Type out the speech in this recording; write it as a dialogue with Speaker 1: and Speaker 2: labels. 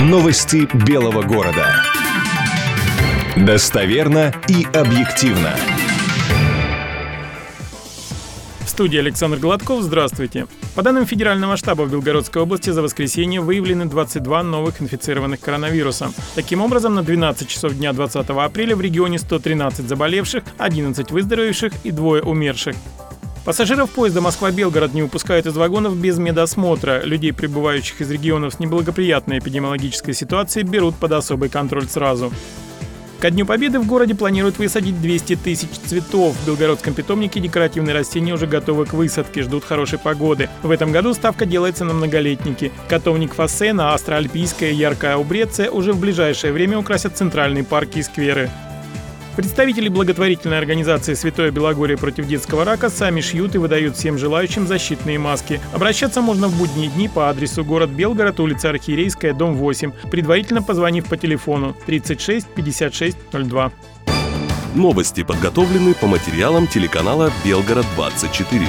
Speaker 1: Новости Белого города. Достоверно и объективно.
Speaker 2: В студии Александр Гладков. Здравствуйте. По данным Федерального штаба в Белгородской области за воскресенье выявлены 22 новых инфицированных коронавирусом. Таким образом, на 12 часов дня 20 апреля в регионе 113 заболевших, 11 выздоровевших и двое умерших. Пассажиров поезда Москва-Белгород не выпускают из вагонов без медосмотра. Людей, прибывающих из регионов с неблагоприятной эпидемиологической ситуацией, берут под особый контроль сразу. Ко Дню Победы в городе планируют высадить 200 тысяч цветов. В Белгородском питомнике декоративные растения уже готовы к высадке, ждут хорошей погоды. В этом году ставка делается на многолетники. Котовник Фасена, Астроальпийская Яркая Аубреция уже в ближайшее время украсят центральные парки и скверы. Представители благотворительной организации «Святое Белогорье против детского рака» сами шьют и выдают всем желающим защитные маски. Обращаться можно в будние дни по адресу город Белгород, улица Архиерейская, дом 8, предварительно позвонив по телефону 36 56 02.
Speaker 3: Новости подготовлены по материалам телеканала «Белгород 24».